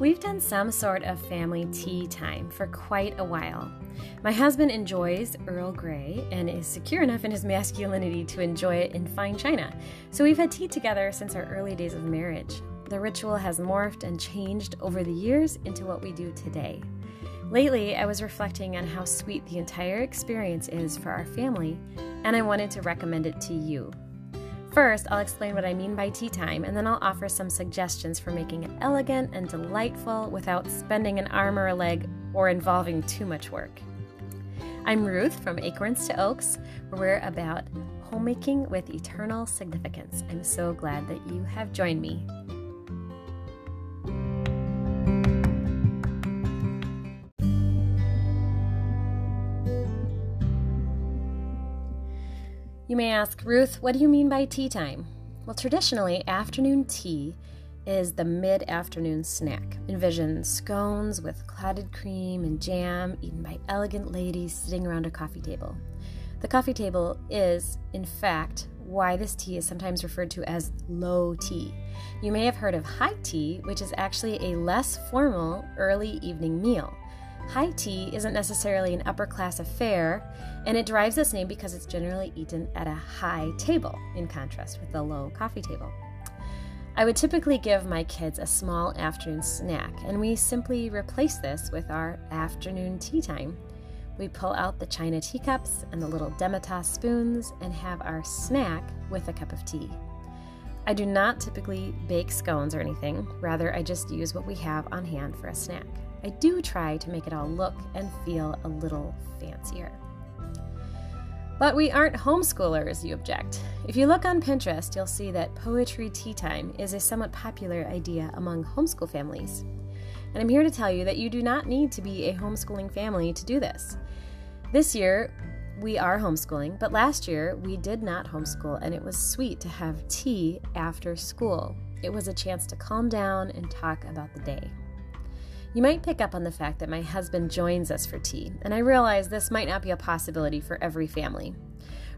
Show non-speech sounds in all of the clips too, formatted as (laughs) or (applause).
We've done some sort of family tea time for quite a while. My husband enjoys Earl Grey and is secure enough in his masculinity to enjoy it in fine china, so we've had tea together since our early days of marriage. The ritual has morphed and changed over the years into what we do today. Lately, I was reflecting on how sweet the entire experience is for our family, and I wanted to recommend it to you. First, I'll explain what I mean by tea time, and then I'll offer some suggestions for making it elegant and delightful without spending an arm or a leg or involving too much work. I'm Ruth from Acorns to Oaks, where we're about homemaking with eternal significance. I'm so glad that you have joined me. You may ask, Ruth, what do you mean by tea time? Well, traditionally, afternoon tea is the mid afternoon snack. Envision scones with clotted cream and jam eaten by elegant ladies sitting around a coffee table. The coffee table is, in fact, why this tea is sometimes referred to as low tea. You may have heard of high tea, which is actually a less formal early evening meal. High tea isn't necessarily an upper class affair, and it derives its name because it's generally eaten at a high table, in contrast with the low coffee table. I would typically give my kids a small afternoon snack, and we simply replace this with our afternoon tea time. We pull out the china teacups and the little demitasse spoons and have our snack with a cup of tea. I do not typically bake scones or anything, rather, I just use what we have on hand for a snack. I do try to make it all look and feel a little fancier. But we aren't homeschoolers, you object. If you look on Pinterest, you'll see that poetry tea time is a somewhat popular idea among homeschool families. And I'm here to tell you that you do not need to be a homeschooling family to do this. This year, we are homeschooling, but last year we did not homeschool, and it was sweet to have tea after school. It was a chance to calm down and talk about the day. You might pick up on the fact that my husband joins us for tea, and I realize this might not be a possibility for every family.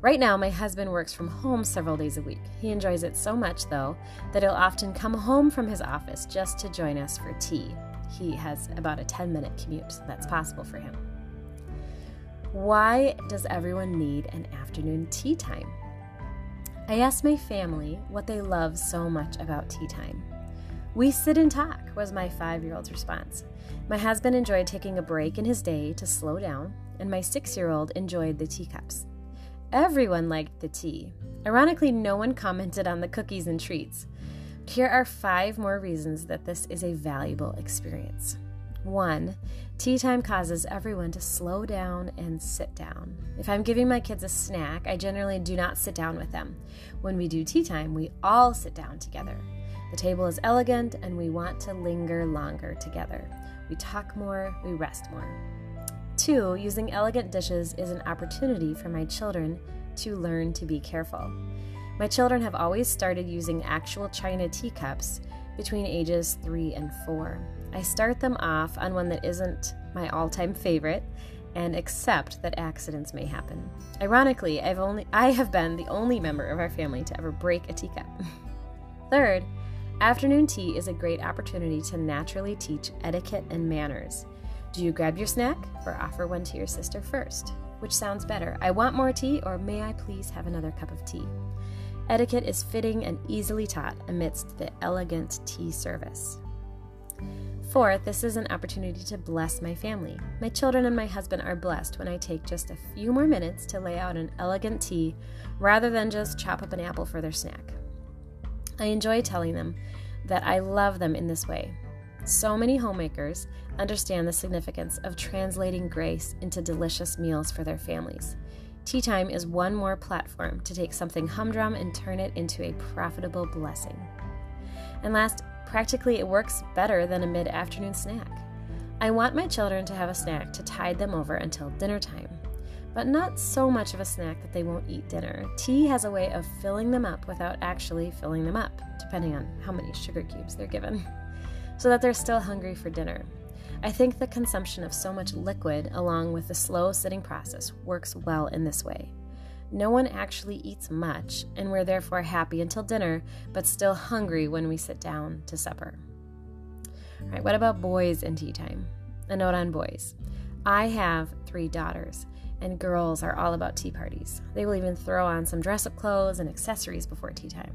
Right now, my husband works from home several days a week. He enjoys it so much, though, that he'll often come home from his office just to join us for tea. He has about a 10 minute commute, so that's possible for him. Why does everyone need an afternoon tea time? I asked my family what they love so much about tea time. We sit and talk, was my five year old's response. My husband enjoyed taking a break in his day to slow down, and my six year old enjoyed the teacups. Everyone liked the tea. Ironically, no one commented on the cookies and treats. Here are five more reasons that this is a valuable experience. One, tea time causes everyone to slow down and sit down. If I'm giving my kids a snack, I generally do not sit down with them. When we do tea time, we all sit down together. The table is elegant and we want to linger longer together. We talk more, we rest more. Two, using elegant dishes is an opportunity for my children to learn to be careful. My children have always started using actual china teacups between ages three and four. I start them off on one that isn't my all time favorite and accept that accidents may happen. Ironically, I've only I have been the only member of our family to ever break a teacup. (laughs) Third, Afternoon tea is a great opportunity to naturally teach etiquette and manners. Do you grab your snack or offer one to your sister first? Which sounds better? I want more tea, or may I please have another cup of tea? Etiquette is fitting and easily taught amidst the elegant tea service. Fourth, this is an opportunity to bless my family. My children and my husband are blessed when I take just a few more minutes to lay out an elegant tea rather than just chop up an apple for their snack. I enjoy telling them that I love them in this way. So many homemakers understand the significance of translating grace into delicious meals for their families. Tea time is one more platform to take something humdrum and turn it into a profitable blessing. And last, practically it works better than a mid afternoon snack. I want my children to have a snack to tide them over until dinner time but not so much of a snack that they won't eat dinner. Tea has a way of filling them up without actually filling them up, depending on how many sugar cubes they're given, (laughs) so that they're still hungry for dinner. I think the consumption of so much liquid, along with the slow sitting process, works well in this way. No one actually eats much, and we're therefore happy until dinner, but still hungry when we sit down to supper. All right, what about boys and tea time? A note on boys. I have three daughters, and girls are all about tea parties. They will even throw on some dress up clothes and accessories before tea time.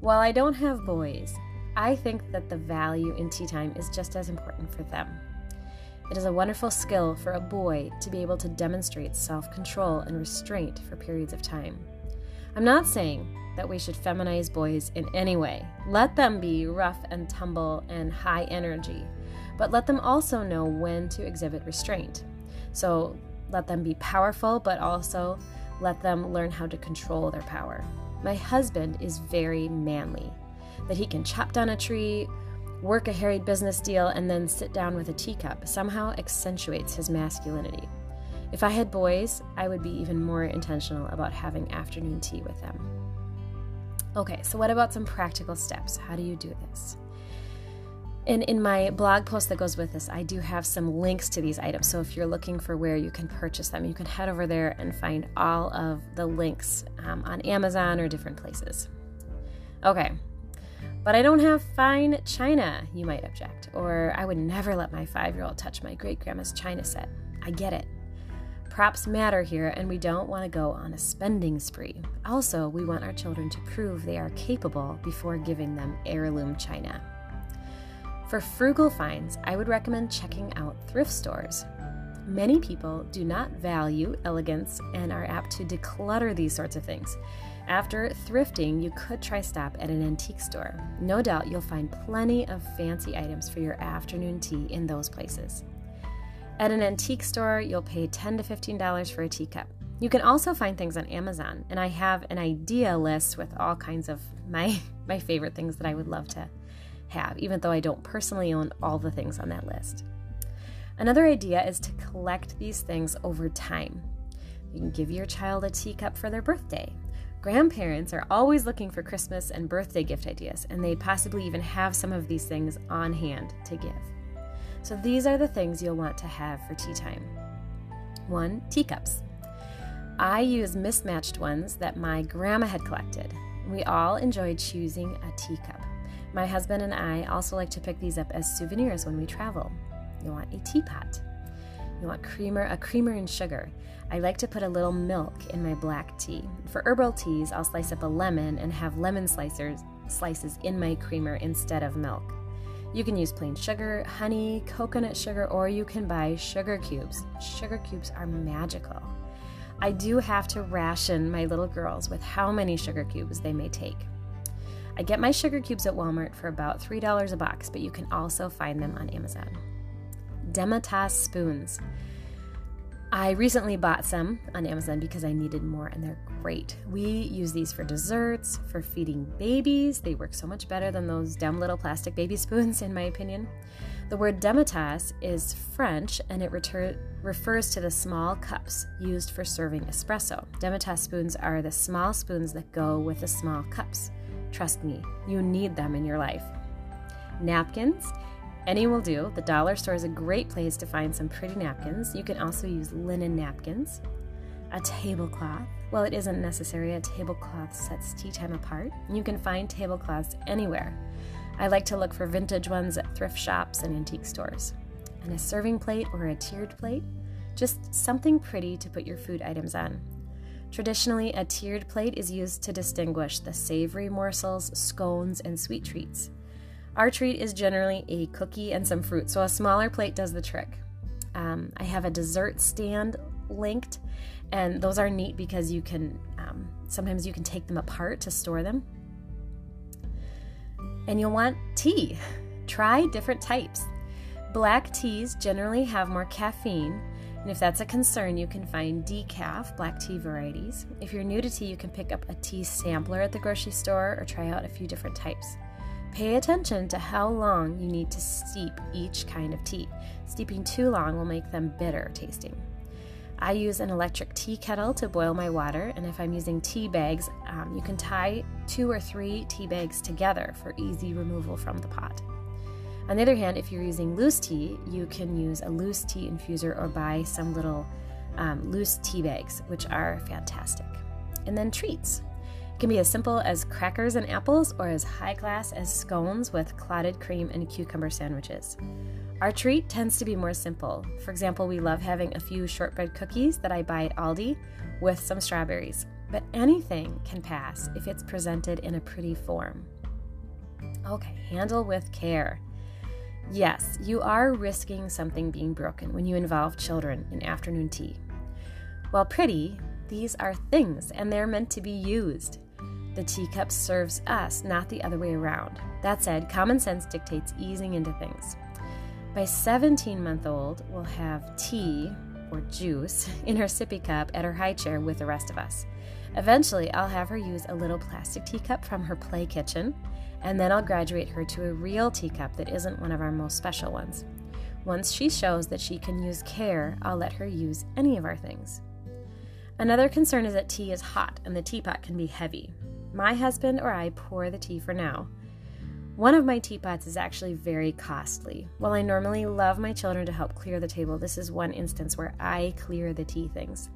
While I don't have boys, I think that the value in tea time is just as important for them. It is a wonderful skill for a boy to be able to demonstrate self control and restraint for periods of time. I'm not saying that we should feminize boys in any way. Let them be rough and tumble and high energy, but let them also know when to exhibit restraint. So let them be powerful, but also let them learn how to control their power. My husband is very manly, that he can chop down a tree, work a harried business deal, and then sit down with a teacup somehow accentuates his masculinity. If I had boys, I would be even more intentional about having afternoon tea with them. Okay, so what about some practical steps? How do you do this? And in my blog post that goes with this, I do have some links to these items. So if you're looking for where you can purchase them, you can head over there and find all of the links um, on Amazon or different places. Okay, but I don't have fine china, you might object. Or I would never let my five year old touch my great grandma's china set. I get it. Props matter here, and we don't want to go on a spending spree. Also, we want our children to prove they are capable before giving them heirloom china. For frugal finds, I would recommend checking out thrift stores. Many people do not value elegance and are apt to declutter these sorts of things. After thrifting, you could try stop at an antique store. No doubt you'll find plenty of fancy items for your afternoon tea in those places. At an antique store, you'll pay 10 to $15 for a teacup. You can also find things on Amazon, and I have an idea list with all kinds of my (laughs) my favorite things that I would love to have, even though I don't personally own all the things on that list. Another idea is to collect these things over time. You can give your child a teacup for their birthday. Grandparents are always looking for Christmas and birthday gift ideas, and they possibly even have some of these things on hand to give. So these are the things you'll want to have for tea time. One, teacups. I use mismatched ones that my grandma had collected. We all enjoyed choosing a teacup. My husband and I also like to pick these up as souvenirs when we travel. You want a teapot. You want creamer, a creamer and sugar. I like to put a little milk in my black tea. For herbal teas, I'll slice up a lemon and have lemon slicers slices in my creamer instead of milk. You can use plain sugar, honey, coconut sugar, or you can buy sugar cubes. Sugar cubes are magical. I do have to ration my little girls with how many sugar cubes they may take. I get my sugar cubes at Walmart for about $3 a box, but you can also find them on Amazon. Demitasse spoons. I recently bought some on Amazon because I needed more and they're great. We use these for desserts, for feeding babies. They work so much better than those dumb little plastic baby (laughs) spoons, in my opinion. The word demitasse is French and it retur- refers to the small cups used for serving espresso. Demitasse spoons are the small spoons that go with the small cups. Trust me, you need them in your life. Napkins any will do. The dollar store is a great place to find some pretty napkins. You can also use linen napkins. A tablecloth. Well, it isn't necessary. A tablecloth sets tea time apart. You can find tablecloths anywhere. I like to look for vintage ones at thrift shops and antique stores. And a serving plate or a tiered plate. Just something pretty to put your food items on. Traditionally, a tiered plate is used to distinguish the savory morsels, scones, and sweet treats. Our treat is generally a cookie and some fruit, so a smaller plate does the trick. Um, I have a dessert stand linked, and those are neat because you can um, sometimes you can take them apart to store them. And you'll want tea. Try different types. Black teas generally have more caffeine, and if that's a concern, you can find decaf black tea varieties. If you're new to tea, you can pick up a tea sampler at the grocery store or try out a few different types. Pay attention to how long you need to steep each kind of tea. Steeping too long will make them bitter tasting. I use an electric tea kettle to boil my water, and if I'm using tea bags, um, you can tie two or three tea bags together for easy removal from the pot. On the other hand, if you're using loose tea, you can use a loose tea infuser or buy some little um, loose tea bags, which are fantastic. And then treats. It can be as simple as crackers and apples or as high class as scones with clotted cream and cucumber sandwiches. Our treat tends to be more simple. For example, we love having a few shortbread cookies that I buy at Aldi with some strawberries. But anything can pass if it's presented in a pretty form. Okay, handle with care. Yes, you are risking something being broken when you involve children in afternoon tea. While pretty, these are things and they're meant to be used. The teacup serves us, not the other way around. That said, common sense dictates easing into things. By 17 month old, we'll have tea or juice (laughs) in her sippy cup at her high chair with the rest of us. Eventually, I'll have her use a little plastic teacup from her play kitchen, and then I'll graduate her to a real teacup that isn't one of our most special ones. Once she shows that she can use care, I'll let her use any of our things. Another concern is that tea is hot and the teapot can be heavy. My husband or I pour the tea for now. One of my teapots is actually very costly. While I normally love my children to help clear the table, this is one instance where I clear the tea things.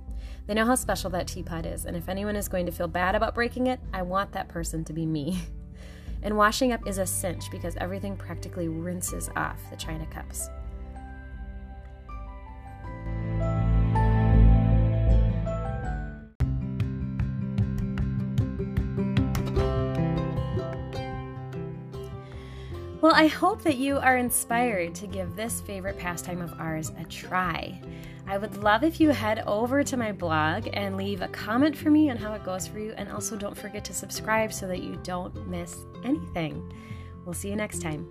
They know how special that teapot is, and if anyone is going to feel bad about breaking it, I want that person to be me. (laughs) And washing up is a cinch because everything practically rinses off the china cups. Well, I hope that you are inspired to give this favorite pastime of ours a try. I would love if you head over to my blog and leave a comment for me on how it goes for you, and also don't forget to subscribe so that you don't miss anything. We'll see you next time.